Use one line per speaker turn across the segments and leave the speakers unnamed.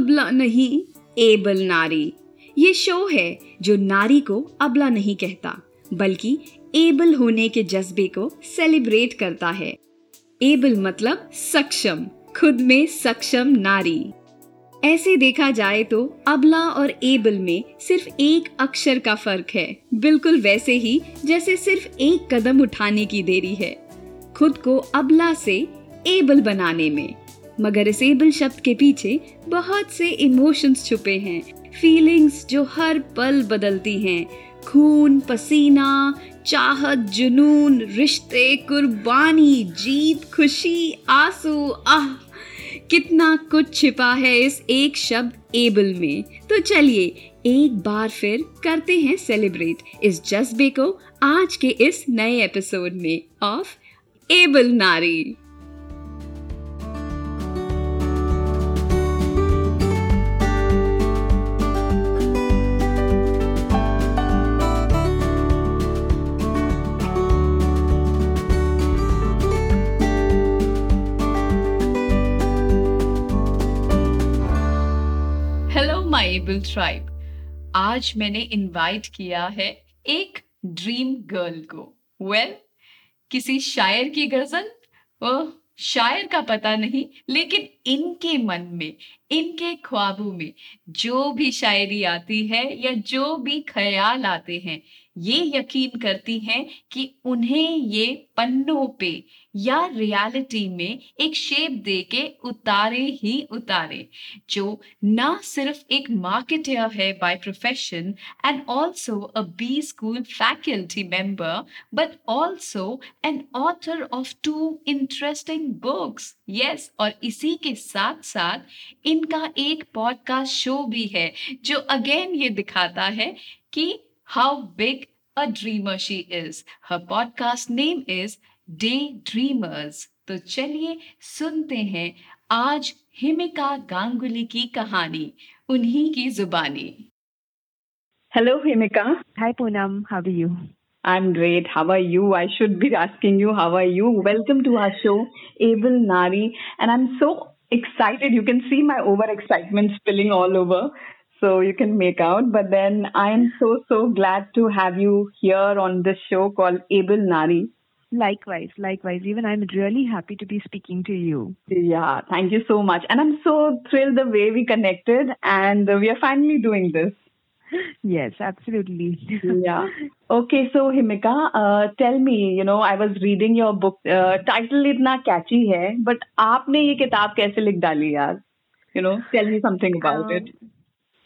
अबला नहीं एबल नारी। ये शो है जो नारी को अबला नहीं कहता, बल्कि एबल होने के जज्बे को सेलिब्रेट करता है। एबल मतलब सक्षम, खुद में सक्षम नारी। ऐसे देखा जाए तो अबला और एबल में सिर्फ़ एक अक्षर का फ़र्क है। बिल्कुल वैसे ही, जैसे सिर्फ़ एक कदम उठाने की देरी है। खुद को अबला से एबल बनाने में। मगर इस एबल शब्द के पीछे बहुत से इमोशंस छुपे हैं। फीलिंग्स जो हर पल बदलती हैं। खून, पसीना, चाहत, जुनून, रिश्ते, कुर्बानी, जीत, खुशी, आँसू, आह, कितना कुछ छिपा है इस एक शब्द एबल में। तो चलिए, एक बार फिर करते हैं सेलिब्रेट इस जज्बे को आज के इस नए एपिसोड में of able Naari.
Able tribe आज मैंने इनवाइट किया है एक ड्रीम गर्ल को। वेल well, किसी शायर की गज़ल? वो शायर का पता नहीं लेकिन इनके मन में इनके ख्वाबों में जो भी शायरी आती है या जो भी ख्याल आते हैं ये यकीन करती हैं कि उन्हें ये पन्नों पे या रियलिटी में एक शेप दे के उतारे ही उतारे, जो ना सिर्फ़ एक मार्केटर है by profession and also a B school faculty member but also an author of two interesting books yes और इसी के साथ साथ इनका एक पॉडकास्ट शो भी है, जो अगेन ये दिखाता है कि how big a dreamer she is. Her podcast name is Daydreamers. तो चलिए सुनते हैं आज हिमिका गांगुली की कहानी उन्हीं की जुबानी
Hello, Himika.
Hi, Poonam. How are you?
I'm great. How are you? I should be asking you, how are you? Welcome to our show, Able Nari. And I'm so excited. You can see my overexcitement spilling all over so you can make out. But then I am so, so glad to have you here on this show called Able Nari.
Likewise, likewise. Even I'm really happy to be speaking to you.
Yeah, thank you so much. And I'm so thrilled the way we connected and we are finally doing this.
Yes, absolutely.
yeah. Okay, so Himika, uh, tell me, you know, I was reading your book. Uh, title इतना catchy है, but आपने ये किताब कैसे लिख डाली यार? You know, tell me something about um, it.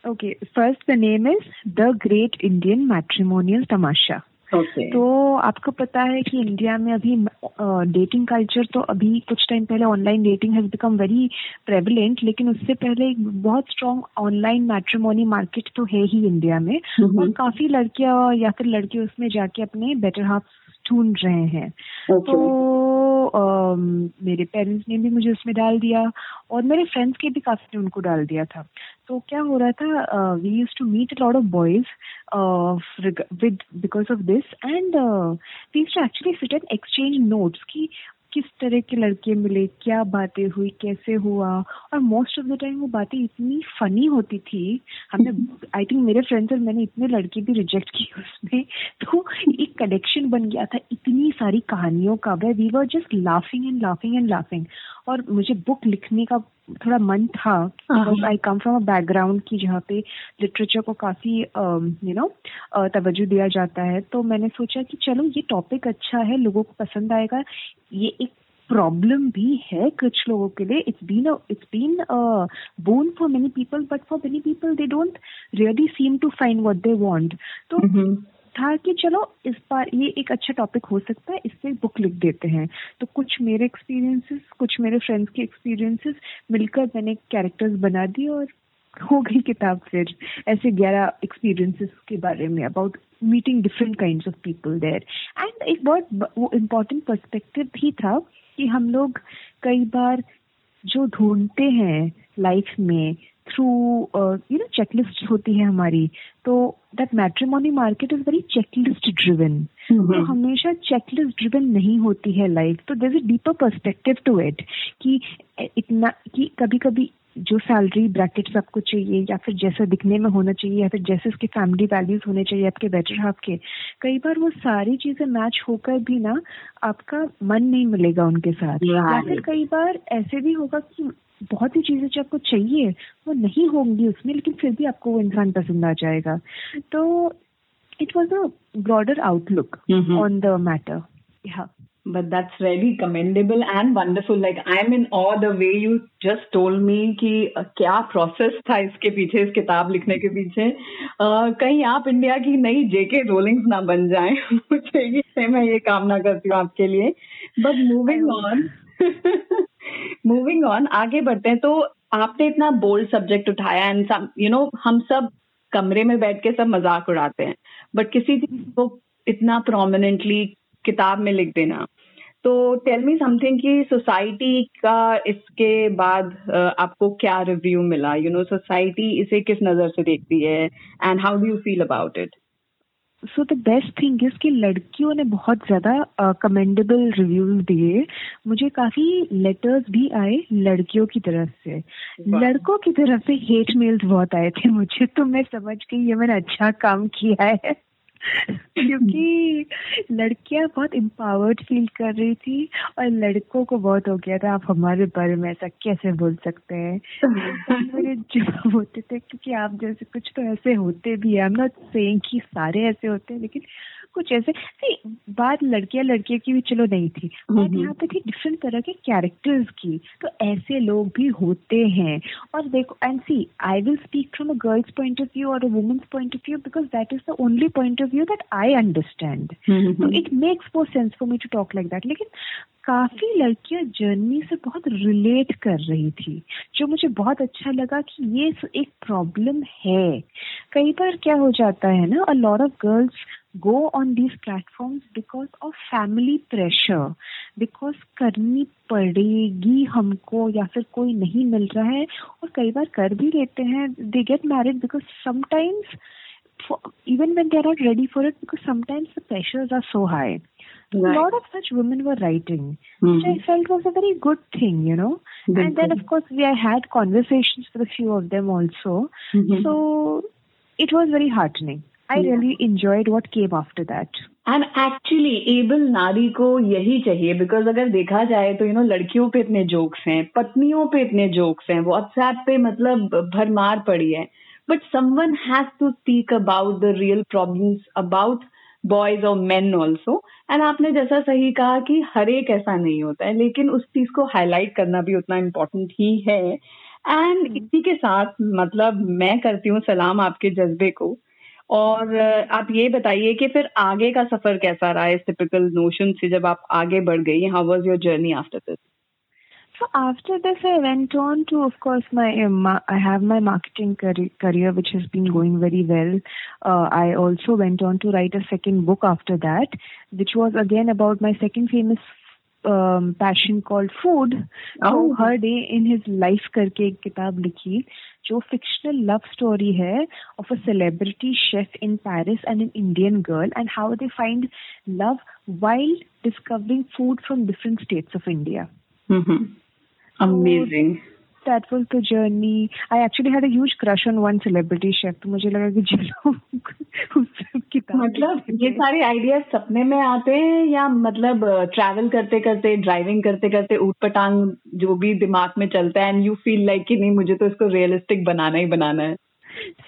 Okay, first the name is The Great Indian Matrimonial Tamasha.
Okay.
तो आपको पता है कि इंडिया में अभी डेटिंग uh, कल्चर तो अभी कुछ टाइम पहले online dating has become very prevalent लेकिन उससे पहले एक बहुत स्ट्रॉन्ग ऑनलाइन मैट्रिमोनी मार्केट तो है ही इंडिया में. और काफ़ी लड़कियाँ या फिर लड़के उसमें जाके अपने बेटर हाफ़ ढूंढ रहे हैं okay. तो आ, मेरे पेरेंट्स ने भी मुझे उसमें डाल दिया और मेरे फ्रेंड्स के भी काफ़ी उनको डाल दिया था तो क्या हो रहा था we use to meet lot of boys with because of this and we use to actually sit and exchange notes की किस तरह के लड़के मिले क्या बातें हुई कैसे हुआ? और मोस्ट ऑफ़ द टाइम वो बातें इतनी फनी होती थी। हमने आई थिंक मेरे फ्रेंड्स और मैंने इतने लड़के भी रिजेक्ट किए उसमें। तो एक कनेक्शन बन गया था इतनी सारी कहानियों का। वे we were just laughing and laughing and laughing और मुझे बुक लिखने का थोड़ा मन था आई कम फ्रॉम अ बैकग्राउंड की जहाँ पे लिटरेचर को काफ़ी यू नो तवज्जो दिया जाता है। तो मैंने सोचा कि चलो ये टॉपिक अच्छा है लोगों को पसंद आएगा। ये एक प्रॉब्लम भी है कुछ लोगों के लिए। It's been it's been boon for many people but for many people they don't really seem to find what they want तो mm-hmm. था कि चलो, इस बार ये एक अच्छा टॉपिक हो सकता है, इससे बुक लिख देते हैं। तो कुछ मेरे एक्सपीरियंसेस कुछ मेरे फ्रेंड्स के एक्सपीरियंसेस मिलकर मैंने कैरेक्टर्स बना दिए और हो गई किताब फिर। ऐसे ग्यारह एक्सपीरियंसेस के बारे में about meeting different kind of people there and एक बहुत वो इम्पोर्टेंट पर्सपेक्टिव भी था कि हम लोग कई बार जो ढूंढते हैं लाइफ में थ्रू यू नो चेकलिस्ट होती है हमारी तो that matrimony market is very checklist driven तो हमेशा चेकलिस्ट ड्रिवन नहीं होती है लाइफ तो there is deeper perspective to it कि इतना कि कभी कभी जो सैलरी ब्रैकेट्स आपको चाहिए या फिर जैसा दिखने में होना चाहिए या फिर जैसे उसके फैमिली वैल्यूज़ होने चाहिए आपके बेटर हाफ़ के कई बार वो सारी चीज़ें मैच होकर भी ना आपका मन नहीं मिलेगा उनके साथ। या फिर कई बार ऐसे भी होगा कि बहुत ही चीज़ें जो आपको चाहिए वो नहीं होंगी उसमें लेकिन फिर भी आपको वो इंसान पसंद आ जाएगा। तो it was a broader outlook on the matter
yeah. But that's really commendable and wonderful. Like i'm in awe the way you just told me कि uh, क्या प्रोसेस था इसके पीछे इस किताब लिखने के पीछे। uh, कहीं आप इंडिया की नई जेके रोलिंग्स ना बन जाएँ मुझे ये मैं ये कामना करती हूँ आपके लिए। But moving on moving on आगे बढ़ते हैं। तो आपने इतना बोल्ड सब्जेक्ट उठाया एंड यू नो हम सब कमरे में बैठ के सब मज़ाक उड़ाते हैं। बट किसी चीज़ को इतना प्रोमिनेंटली किताब में लिख देना। तो टेल मी समथिंग कि सोसाइटी का इसके बाद आपको क्या रिव्यू मिला? यू नो सोसाइटी इसे किस नज़र से देखती है? And how do you feel about it
so the best thing is कि लड़कियों ने बहुत ज़्यादा कमेंडेबल रिव्यूज़ दिए। मुझे काफ़ी लेटर्स भी आए लड़कियों की तरफ़ से। लड़कों की तरफ़ से हेट मेल्स बहुत आए थे मुझे तो मैं समझ गई ये मैंने अच्छा काम किया है। क्योंकि लड़कियाँ बहुत एम्पावर्ड फील कर रही थी और लड़कों को बहुत हो गया था। आप हमारे बारे में ऐसा कैसे बोल सकते हैं? मेरे जवाब होते थे क्योंकि आप जैसे कुछ तो ऐसे होते भी है। आई एम नॉट सेइंग कि सारे ऐसे होते हैं लेकिन कुछ ऐसे। सी बात लड़कियाँ लड़कियों की भी चलो नहीं थी। बात यहाँ पे थी डिफरेंट तरह के कैरेक्टर्स की। तो ऐसे लोग भी होते हैं। और देखो and see I will speak from a girl's point of view और a women's point of view because that is the only point of view that I understand तो it makes more sense for me to talk like that लेकिन काफ़ी लड़कियाँ journey से बहुत relate कर रही थी जो मुझे बहुत अच्छा लगा कि ये एक प्रॉब्लम है। कई बार क्या हो जाता है ना a lot of girls go on these platforms because of family pressure because करनी पड़ेगी हमको या फिर कोई नहीं मिल रहा है और कई बार कर भी लेते हैं they get married because sometimes even when they're not ready for it because sometimes the pressures are so high. Right. A lot of such women were writing, mm-hmm. which I felt was a very good thing, you know. Good and then, of course, we had conversations with a few of them also. Mm-hmm. So it was very heartening. I really enjoyed what came after that.
And actually able नारी को यही चाहिए because अगर देखा जाए तो you no लड़कियों पे इतने जोक्स हैं पत्नियों पे इतने जोक्स हैं व्हाट्सएप पे मतलब भरमार पड़ी है। But someone has to speak about the real problems about boys और मेन ऑल्सो एंड आपने जैसा सही कहा कि हर एक ऐसा नहीं होता है लेकिन उस चीज़ को हाईलाइट करना भी उतना इम्पोर्टेंट ही है। And hmm. इसी के साथ मतलब मैं करती हूँ सलाम आपके जज्बे को। और आप ये बताइए कि फिर आगे का सफ़र कैसा रहा इस टिपिकल नोशन से जब आप आगे बढ़ गई how was your journey after this
So after this, I went on to, of course, my I have my marketing career, which has been going very well. Uh, I also went on to write a second book after that, which was again about my second famous um, passion called food. Oh. So her day in his life करके एक किताब लिखी जो fictional love story है of a celebrity chef in Paris and an Indian girl and how they find love while discovering food from different states of India.
Mm-hmm.
That was the journey. I actually had a huge crush on one celebrity chef. तो मुझे लगा कि चलो
मतलब ये सारे ideas सपने में आते हैं या मतलब ट्रैवल करते करते ड्राइविंग करते करते ऊट पटांग जो भी दिमाग में चलता है एंड यू फील लाइक कि नहीं मुझे तो इसको रियलिस्टिक बनाना ही बनाना है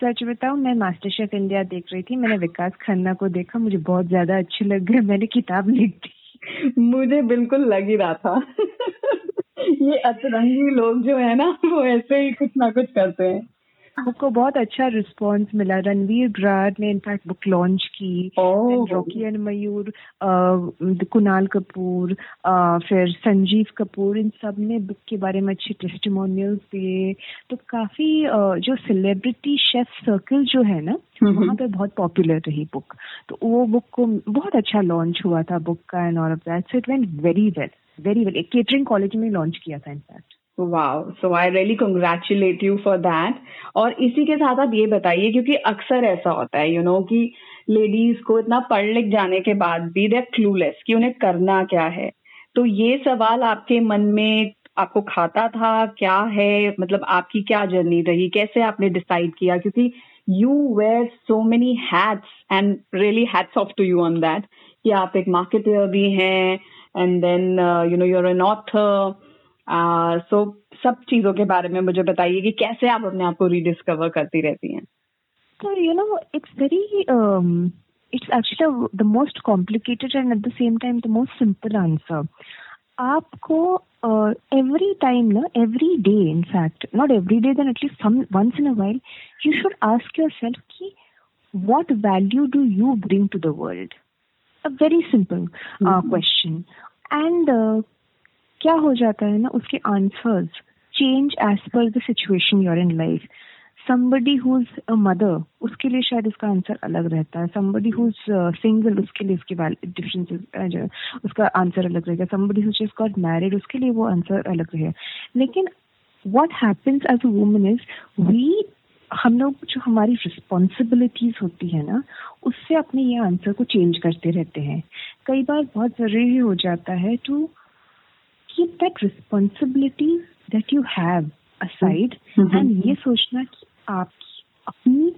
सच बताऊँ मैं मास्टर शेफ इंडिया देख रही थी मैंने विकास खन्ना को देखा मुझे बहुत ज़्यादा अच्छी लग गई मैंने किताब लिख दी
मुझे बिल्कुल लग ही रहा था ये अतरंगी लोग जो है ना वो ऐसे ही कुछ ना कुछ करते हैं।
आपको बहुत अच्छा रिस्पांस मिला। रणवीर ब्रार ने इनफैक्ट बुक लॉन्च की। रॉकी एंड मयूर कुणाल कपूर फिर संजीव कपूर इन सबने बुक के बारे में अच्छे टेस्टिमोनियल्स दिए। तो काफ़ी जो सेलिब्रिटी शेफ सर्कल जो है ना वहाँ पे बहुत पॉपुलर रही बुक तो वो बुक को बहुत अच्छा लॉन्च हुआ था बुक का and all of that so it went very well very well एक केटरिंग कॉलेज में लॉन्च किया था
in fact wow so I really congratulate you for that और इसी के साथ आप ये बताइए क्योंकि अक्सर ऐसा होता है यू you नो know, कि लेडीज़ को इतना पढ़ लिख जाने के बाद भी दे क्लूलेस कि उन्हें करना क्या है। तो ये सवाल आपके मन में आपको खाता था? क्या है? मतलब आपकी क्या जर्नी रही? कैसे आपने डिसाइड किया? क्योंकि you were so many hats and really hats off to you on that कि आप एक मार्केटर भी हैं and then you know you're an author so सब चीज़ों के बारे में मुझे बताइए कि कैसे आप अपने आप को रीडिस्कवर करती रहती हैं।
तो you know it's very it's actually the most complicated and at the same time the most simple answer आपको एवरी टाइम ना every day in fact not every day then at least some once in a while you should ask yourself कि what value do you bring to the world a very simple question and क्या हो जाता है ना उसके answers change as per the situation you're in life somebody who's a mother उसके लिए शायद इसका आंसर अलग रहता है. Somebody who's uh, single उसके लिए उसकी डिफरेंस उसका आंसर अलग रहेगा. Somebody who's just got married उसके लिए वो आंसर अलग रहेगा. लेकिन what happens as a woman is we हम लोग जो हमारी रिस्पॉन्सिबिलिटीज होती है ना उससे अपने ये आंसर को चेंज करते रहते हैं. कई बार बहुत ज़रूरी हो जाता है to keep that responsibility that you have
aside.
And ये सोचना कि आपकी अपनी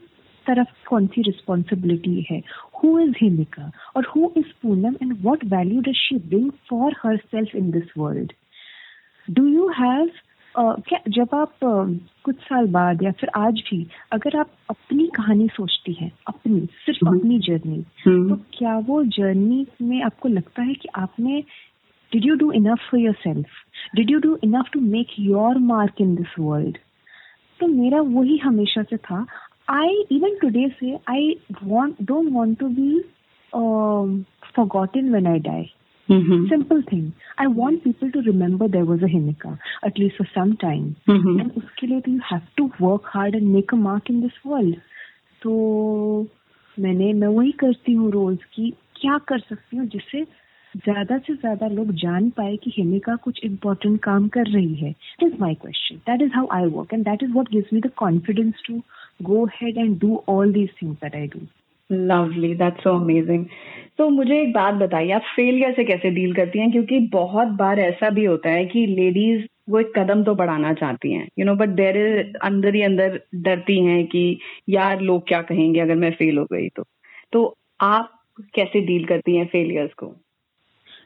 तरफ़ कौन सी रिस्पॉन्सिबिलिटी है हु इज़ हिमिका और who is Poonam and what value does she bring for herself in this world do you have क्या जब आप uh, कुछ साल बाद या फिर आज भी अगर आप अपनी कहानी सोचती हैं अपनी सिर्फ़। अपनी जर्नी तो क्या वो जर्नी में आपको लगता है कि आपने you do enough for yourself did you do enough to make your mark in this world तो मेरा वही हमेशा से था I even today say I want don't want to be forgotten when I die.
Mhm.
Simple thing. I want people to remember there was a Himika, at least for some time.
Mhm.
And उसके लिए तो you have to work hard and make a mark in this world. तो मैंने मैं वही करती हूँ रोज की क्या कर सकती हूँ जिससे ज़्यादा से ज़्यादा लोग जान पाए कि हिमिका कुछ इम्पोर्टेंट काम कर रही है। Is my question that is how I work and that is what gives me the confidence to go head and do all these things that I do
lovely that's so amazing तो मुझे एक बात बताइए, आप failure से कैसे deal करती हैं? क्योंकि बहुत बार ऐसा भी होता है कि लेडीज़ वो एक कदम तो बढ़ाना चाहती हैं you know but there is अंदर ही अंदर डरती हैं कि यार लोग क्या कहेंगे अगर मैं फेल हो गई तो। तो आप कैसे डील करती हैं फेलियर्स को?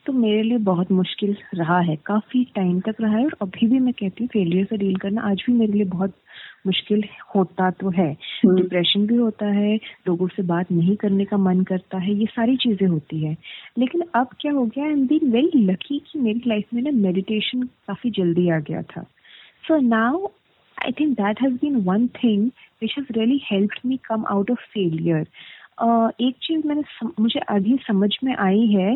तो मेरे लिए बहुत मुश्किल रहा है। काफ़ी टाइम तक रहा है और अभी भी मैं कहती हूँ फेलियर से डील करना आज भी मेरे लिए बहुत मुश्किल होता तो है।
हम्म।
डिप्रेशन भी होता है लोगों से बात नहीं करने का मन करता है ये सारी चीज़ें होती है। लेकिन अब क्या हो गया I am been very lucky कि मेरी लाइफ में ना मेडिटेशन काफ़ी जल्दी आ गया था। So now I think that has been one thing which has really help me come out of failure एक चीज़ मैंने सम, मुझे अभी समझ में आई है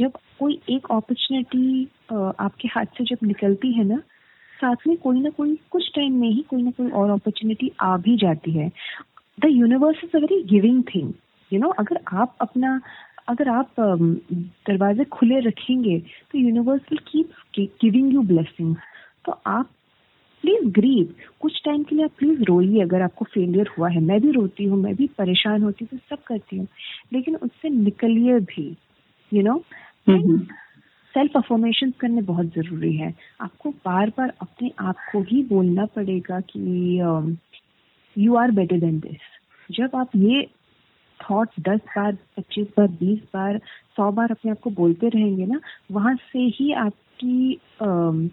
जब कोई एक अपॉर्चुनिटी आपके हाथ से जब निकलती है ना, साथ में कोई ना कोई, कुछ टाइम में ही कोई ना कोई और अपॉर्चुनिटी आ भी जाती है। The universe is a very giving thing you know अगर आप अपना, अगर आप दरवाजे खुले रखेंगे तो universe will keep giving you blessing तो आप प्लीज़ ग्रीव कुछ टाइम के लिए आप प्लीज़ रोइए अगर आपको फेलियर हुआ है। मैं भी रोती हूँ, मैं भी परेशान होती हूँ सब करती हूँ। लेकिन उससे निकलिए भी you you know self affirmation करने बहुत ज़रूरी है। आपको बार बार अपने आप को ही बोलना पड़ेगा कि you are better than this जब आप ये थॉट दस बार, पच्चीस बार, बीस बार, सौ बार अपने आप को बोलते रहेंगे ना, वहाँ से ही आपकी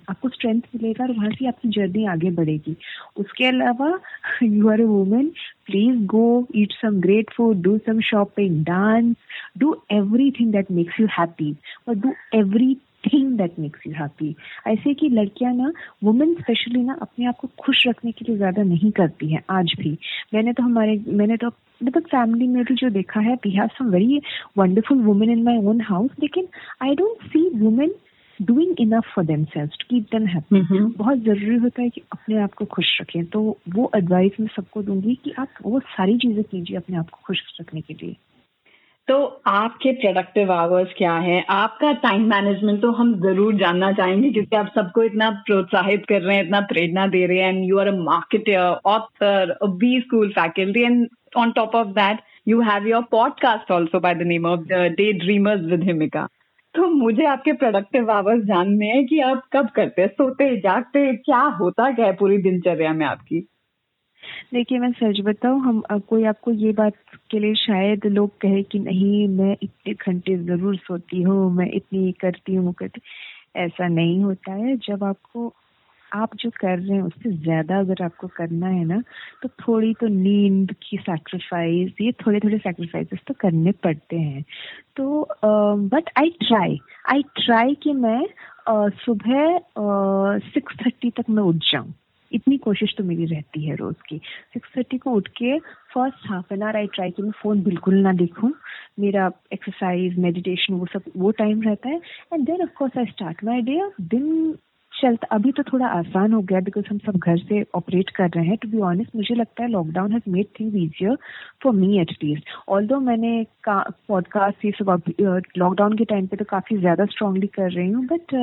आपको स्ट्रेंथ मिलेगा और वहाँ से आपकी जर्नी आगे बढ़ेगी। उसके अलावा you are a women please go eat some great food do some shopping dance do everything that makes you happy और do everything that makes you happy ऐसे कि लड़कियाँ ना वुमेन स्पेशली ना अपने आप को खुश रखने के लिए ज़्यादा नहीं करती हैं, आज भी। मैंने तो हमारे, मैंने तो मतलब फैमिली में भी जो देखा है we have some very wonderful women in my own house लेकिन I don't see women doing enough for themselves to keep them happy बहुत ज़रूरी होता है कि अपने आप को खुश रखें। तो वो एडवाइस मैं सबको दूँगी कि आप वो सारी चीज़ें कीजिए अपने आप को खुश रखने के लिए।
तो आपके प्रोडक्टिव आवर्स क्या हैं? आपका टाइम मैनेजमेंट तो हम ज़रूर जानना चाहेंगे क्योंकि आप सबको इतना प्रोत्साहित कर रहे हैं इतना प्रेरणा दे रहे हैं। And you are a marketer author B school faculty and on top of that you have your podcast also by the name of day dreamers with Himika तो मुझे आपके प्रोडक्टिव आवर्स जानने हैं कि आप कब करते हैं? सोते, जागते, क्या होता क्या है पूरी दिनचर्या में आपकी?
देखिए, मैं सच बताऊँ, हम कोई आपको ये बात के लिए शायद लोग कहे कि नहीं, मैं इतने घंटे ज़रूर सोती हूँ, मैं इतनी करती हूँ, करती ऐसा नहीं होता है। जब आपको आप जो कर रहे हैं उससे ज़्यादा अगर आपको करना है ना तो थोड़ी तो नींद की सैक्रिफाइस ये थोड़े थोड़े सैक्रिफाइसेस तो करने पड़ते हैं। तो but I try I try कि मैं uh, सुबह सिक्स uh, थर्टी तक मैं उठ जाऊँ। इतनी कोशिश तो मेरी रहती है रोज की। सिक्स थर्टी को उठ के first half an hour I try कि मैं फ़ोन बिल्कुल ना देखूँ। मेरा एक्सरसाइज मेडिटेशन वो सब वो टाइम रहता है। And then of course I start my day दिन चलता अभी तो थोड़ा आसान हो गया बिकॉज़ हम सब घर से ऑपरेट कर रहे हैं। टू बी ऑनेस्ट मुझे लगता है lockdown has made things easier for me at least although मैंने पॉडकास्ट ये सब लॉकडाउन के टाइम पे तो काफ़ी ज़्यादा स्ट्रांगली कर रही हूँ बट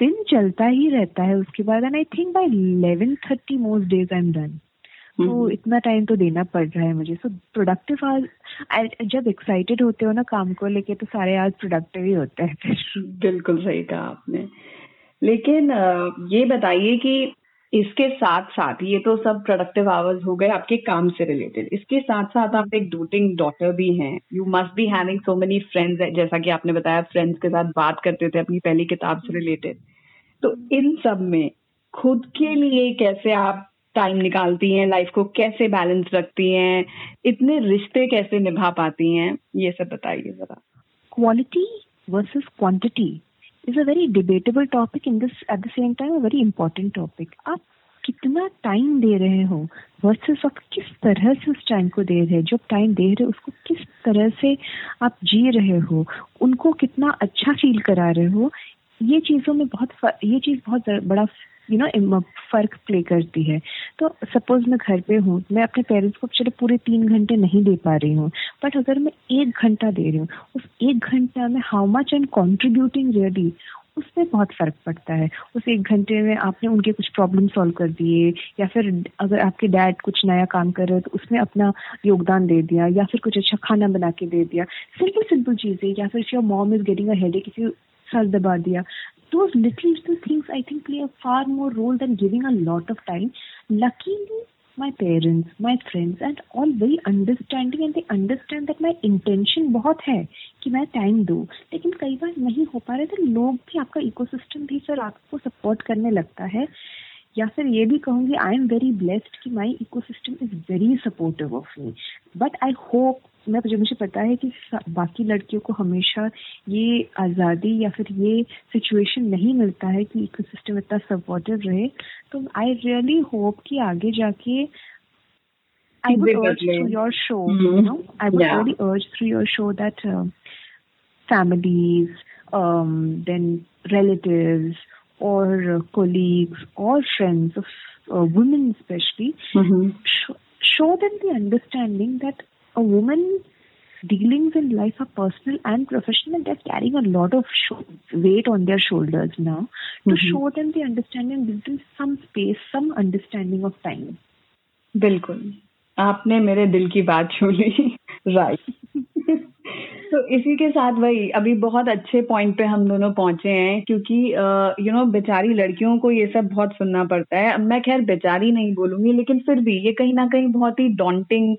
दिन चलता ही रहता है उसके बाद। And I think by eleven thirty most days I am done तो इतना टाइम तो देना पड़ रहा है मुझे। सो प्रोडक्टिव आज जब एक्साइटेड होते हो ना काम को लेके तो सारे आज प्रोडक्टिव ही होते हैं
बिल्कुल सही कहा आपने। लेकिन ये बताइए कि इसके साथ साथ ये तो सब प्रोडक्टिव आवर्स हो गए आपके काम से रिलेटेड इसके साथ साथ आप एक डोटिंग डॉटर भी हैं। You must be having so many friends जैसा कि आपने बताया फ्रेंड्स के साथ बात करते थे अपनी पहली किताब से रिलेटेड तो इन सब में खुद के लिए कैसे आप टाइम निकालती हैं लाइफ को कैसे बैलेंस रखती हैं, इतने रिश्ते कैसे निभा पाती हैं, ये सब बताइए जरा।
Quality versus quantity is a very debatable topic in this at the same time a very important topic आप कितना टाइम दे रहे हो वर्सेस आप किस तरह से उस टाइम को दे रहे हैं? जो टाइम दे रहे हो, उसको किस तरह से आप जी रहे हो? उनको कितना अच्छा फील करा रहे हो? ये चीज़ों में बहुत ये चीज़ बहुत बड़ा यू नो फ़र्क प्ले करती है। तो सपोज़ मैं घर पे हूँ, मैं अपने पेरेंट्स को चलो पूरे तीन घंटे नहीं दे पा रही हूँ बट अगर मैं एक घंटा दे रही हूँ, उस एक घंटा में how much and contributing really उसमें बहुत फ़र्क पड़ता है। उस एक घंटे में आपने उनके कुछ प्रॉब्लम सॉल्व कर दिए, या फिर अगर आपके डैड कुछ नया काम कर रहे हैं तो उसमें अपना योगदान दे दिया, या फिर कुछ अच्छा खाना बना के दे दिया। सिंपल सिंपल चीज़ें, या फिर your mom is getting a headache किसी सर दबा दिया those little little things I think play a far more role than giving a lot of time. Luckily, my parents, my friends and all very understanding and they understand that my intention बहुत है कि मैं time दूँ लेकिन कई बार नहीं हो पा रहे तो लोग भी आपका इकोसिस्टम भी सर आपको सपोर्ट करने लगता है या फिर ये भी कहूँगी आई एम वेरी ब्लेस्ड कि my ecosystem is very supportive of me but I hope मैं जो मुझे पता है कि बाकी लड़कियों को हमेशा ये आज़ादी या फिर ये सिचुएशन नहीं मिलता है कि इको सिस्टम इतना सपोर्टिव रहे। तो आई रियली होप कि आगे जाके I would urge through your show you know I would really urge through your show that families, um, then relatives or uh, colleagues or friends of uh, women especially, mm-hmm. sh- show them the understanding that a woman's dealings in life are personal and professional. They're carrying a lot of weight on their shoulders now. To mm-hmm. show them the understanding, give them some space, some understanding of time.
बिल्कुल आपने मेरे दिल की बात छू ली right तो इसी के साथ वही, अभी बहुत अच्छे पॉइंट पे हम दोनों पहुँचे हैं, क्योंकि यू नो बेचारी लड़कियों को ये सब बहुत सुनना पड़ता है। मैं खैर बेचारी नहीं बोलूँगी, लेकिन फिर भी ये कहीं ना कहीं बहुत ही डॉन्टिंग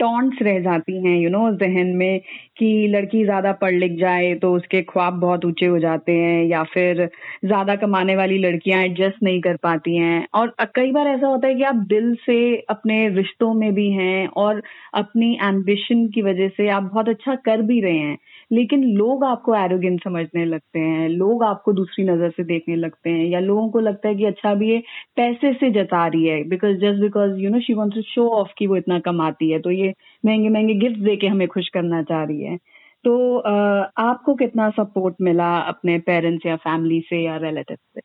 टॉन्ट्स रह जाती हैं यू नो जहन में कि लड़की ज़्यादा पढ़ लिख जाए तो उसके ख्वाब बहुत ऊँचे हो जाते हैं, या फिर ज़्यादा कमाने वाली लड़कियाँ एडजस्ट नहीं कर पाती हैं। और कई बार ऐसा होता है कि आप दिल से अपने रिश्तों में भी हैं और अपनी एम्बिशन की वजह से आप बहुत अच्छा कर भी रहे हैं लेकिन लोग आपको एरोगेंट समझने लगते हैं लोग आपको दूसरी नज़र से देखने लगते हैं या लोगों को लगता है कि अच्छा भी ये पैसे से जता रही है because just because you know she wants to show off की वो इतना कमाती है तो ये महँगे महँगे गिफ्ट दे के हमें खुश करना चाह रही है। तो आपको कितना सपोर्ट मिला अपने पेरेंट्स या फैमिली से या रिलेटिव से?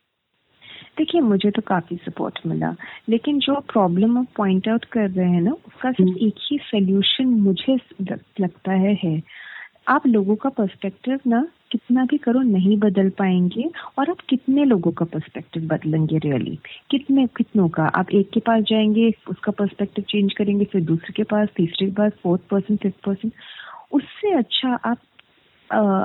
देखिए मुझे तो काफ़ी सपोर्ट मिला लेकिन जो प्रॉब्लम आप पॉइंट आउट कर रहे हैं ना उसका सिर्फ़ हम्म। एक ही सोल्यूशन मुझे लगता है है। आप लोगों का पर्सपेक्टिव ना कितना भी करो नहीं बदल पाएँगे और आप कितने लोगों का पर्सपेक्टिव बदलेंगे रियली कितने, कितनों का? आप एक के पास जाएँगे, उसका पर्सपेक्टिव चेंज करेंगे, फिर दूसरे के पास, तीसरे के पास फोर्थ पर्सन फिफ्थ पर्सन उससे अच्छा आप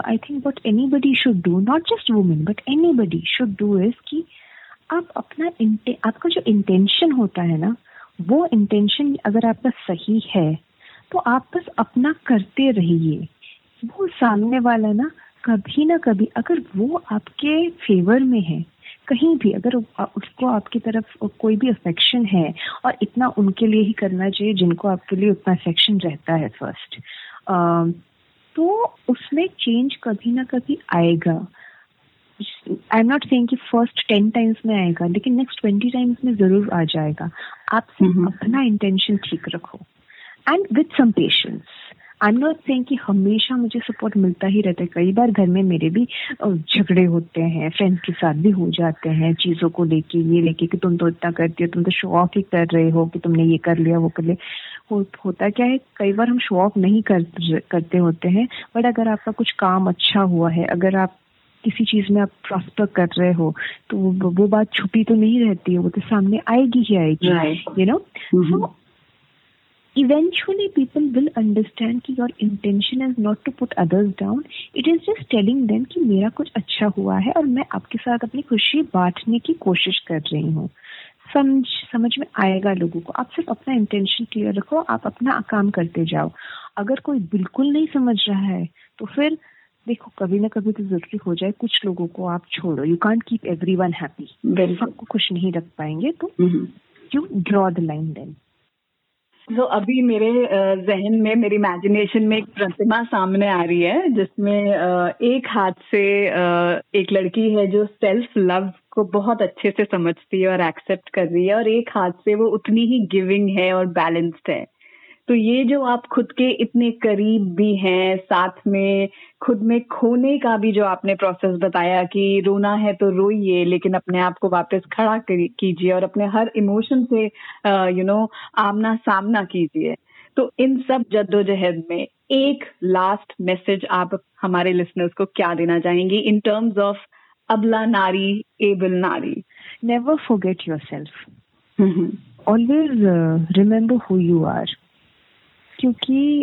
I think what anybody should do not just women but anybody should do is कि आप अपना आपका जो इंटेंशन होता है ना, वो इंटेंशन अगर आपका सही है तो आप बस अपना करते रहिए। वो सामने वाला ना कभी ना कभी अगर वो आपके फेवर में है कहीं भी अगर उसको आपकी तरफ़ कोई भी अफेक्शन है और इतना उनके लिए ही करना चाहिए जिनको आपके लिए उतना अफेक्शन रहता है फ़र्स्ट तो उसमें चेंज कभी ना कभी आएगा। आई एम नॉट सेइंग कि फ़र्स्ट टेन टाइम्स में आएगा लेकिन नेक्स्ट ट्वेंटी टाइम्स में ज़रूर आ जाएगा। आप सिर्फ़ अपना इंटेंशन ठीक रखो। And with some patience I am not saying कि हमेशा मुझे सपोर्ट मिलता ही रहता है। कई बार घर में मेरे भी झगड़े होते हैं फ्रेंड्स के साथ भी हो जाते हैं चीज़ों को लेके ये लेके कि तुम तो इतना करती हो तुम तो शो ऑफ़ ही कर रहे हो कि तुमने ये कर लिया वो कर लिया। हो, होता क्या है कई बार हम शो ऑफ़ नहीं कर, करते होते हैं बट अगर आपका कुछ काम अच्छा हुआ है अगर आप किसी चीज़ में आप प्रॉस्पर कर रहे हो तो वो, वो बात छुपी तो नहीं रहती है वो तो सामने आएगी ही आएगी you know so eventually people will understand कि your intention is not to put others down. It is just telling them कि मेरा कुछ अच्छा हुआ है और मैं आपके साथ अपनी खुशी बांटने की कोशिश कर रही हूँ। समझ समझ में आएगा लोगों को। आप सिर्फ़ अपना इंटेंशन क्लियर रखो आप अपना काम करते जाओ। अगर कोई बिल्कुल नहीं समझ रहा है तो फिर देखो कभी ना कभी तो ज़रूरी हो जाए कुछ लोगों को आप छोड़ो। You can't keep everyone happy सबको खुश नहीं रख पाएँगे तो you draw the line then
तो अभी मेरे जहन में, मेरी इमेजिनेशन में एक प्रतिमा सामने आ रही है, जिसमें एक हाथ से एक लड़की है जो सेल्फ लव को बहुत अच्छे से समझती है और एक्सेप्ट कर रही है और एक हाथ से वो उतनी ही गिविंग है और बैलेंस्ड है। तो ये जो आप खुद के इतने करीब भी हैं साथ में खुद में खोने का भी जो आपने प्रोसेस बताया कि रोना है तो रोइए लेकिन अपने आप को वापस खड़ा कीजिए और अपने हर इमोशन से यू नो आमना सामना कीजिए। तो इन सब जद्दोजहद में एक लास्ट मैसेज आप हमारे लिसनर्स को क्या देना चाहेंगी इन टर्म्स ऑफ़ अबला नारी एबल नारी?
Never forget yourself always remember who you are क्योंकि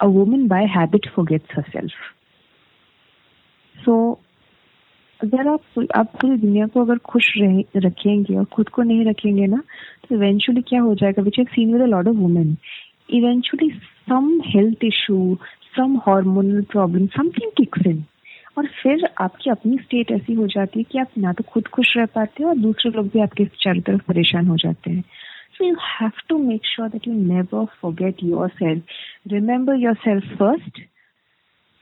a woman by habit forgets herself so अगर आप आप पूरी दुनिया को अगर खुश रखेंगे और खुद को नहीं रखेंगे ना तो इवेंचुअली क्या हो जाएगा? Which have seen with a lot of women eventually some health issue some hormonal problem something kicks in और फिर आपकी अपनी स्टेट ऐसी हो जाती है कि आप ना तो खुद खुश रह पाते हो और दूसरे लोग भी आपके चारों तरफ़ परेशान हो जाते हैं। So you have to make sure that you never forget yourself. Remember yourself first,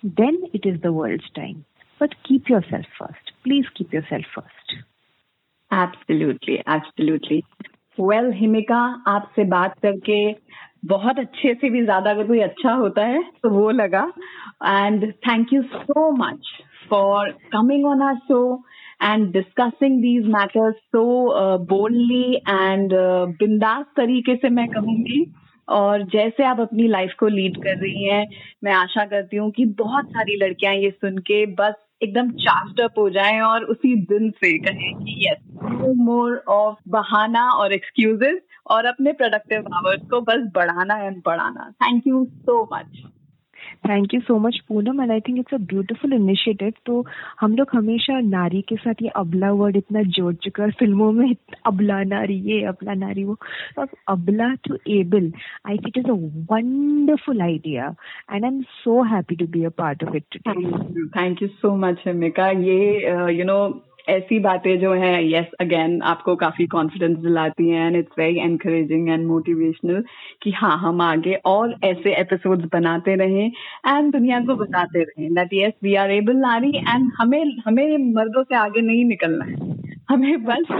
then it is the world's time. But keep yourself first. Please keep yourself first.
Absolutely, absolutely. Well, Himika, आपसे बात करके बहुत अच्छे से भी ज्यादा अगर कोई अच्छा होता है तो वो लगा and thank you so much for coming on our show and discussing these matters so uh, boldly and uh, बिंदास तरीके से मैं कहूँगी और जैसे आप अपनी लाइफ को लीड कर रही हैं मैं आशा करती हूँ कि बहुत सारी लड़कियाँ ये सुन के बस एकदम चार्ज अप हो जाएँ और उसी दिन से कहें कि यस नो मोर ऑफ़ बहाना और एक्सक्यूजेस और अपने प्रोडक्टिव आवर्स को बस बढ़ाना एंड बढ़ाना thank you so much
thank you so much Poonam and I think it's a beautiful initiative तो हम लोग हमेशा नारी के साथ ये अबला वर्ड इतना जोड़ चुका है फ़िल्मों में अबला नारी, ये अबला नारी, वो। तो अबला to able I think is a wonderful idea and I am so happy to be a part of it
thank you so much Himika ये यू नो ऐसी बातें जो हैं यस अगेन आपको काफ़ी कॉन्फिडेंस दिलाती हैं and it's very encouraging and motivational कि हाँ हम आगे और ऐसे एपिसोड्स बनाते रहें एंड दुनिया को बताते रहें that yes we are able नारी एंड हमें हमें मर्दों से आगे नहीं निकलना है। हमें बस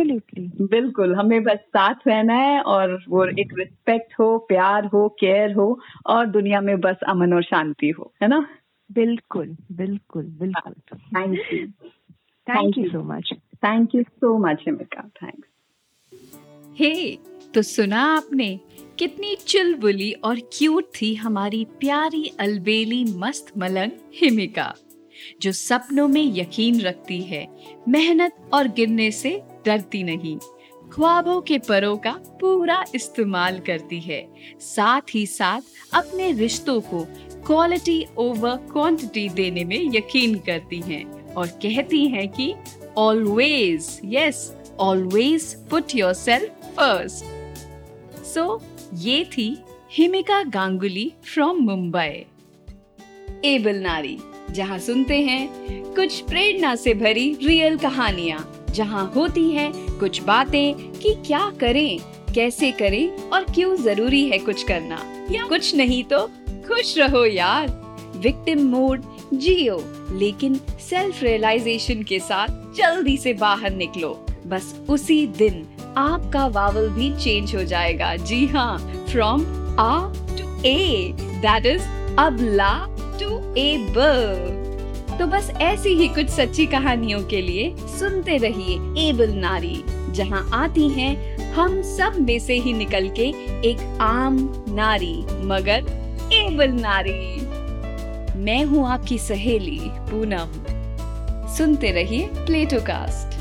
बिल्कुल हमें बस साथ रहना है और वो एक रिस्पेक्ट हो प्यार हो केयर हो और दुनिया में बस अमन और शांति हो है ना?
बिल्कुल बिल्कुल बिल्कुल।
Thank you
Thank, Thank you so much.
Thank you so much, Himika. Thanks.
Hey, तो सुना आपने कितनी चुलबुली और क्यूट थी हमारी प्यारी अलबेली मस्त मलंग हिमिका जो सपनों में यकीन रखती है मेहनत और गिरने से डरती नहीं ख्वाबों के परों का पूरा इस्तेमाल करती है साथ ही साथ अपने रिश्तों को क्वालिटी ओवर क्वांटिटी देने में यकीन करती हैं और कहती हैं कि always yes always put yourself first so ये थी हिमिका गांगुली फ्रॉम मुंबई।
एबल नारी, जहाँ सुनते हैं कुछ प्रेरणा से भरी रियल कहानियाँ, जहाँ होती हैं कुछ बातें कि क्या करें, कैसे करें और क्यों ज़रूरी है कुछ करना। या कुछ नहीं तो खुश रहो यार। विक्टिम मोड जियो, लेकिन सेल्फ रियलाइजेशन के साथ जल्दी से बाहर निकलो। बस उसी दिन आपका वावल भी चेंज हो जाएगा। जी हाँ फ्रॉम आ टू ए दैट इज़ अबला टू एबल तो बस ऐसी ही कुछ सच्ची कहानियों के लिए सुनते रहिए एबल नारी, जहाँ आती हैं हम सब में से ही निकल के एक आम नारी, मगर एबल नारी। मैं हूँ आपकी सहेली पूनम। सुनते रहिए प्लेटो कास्ट।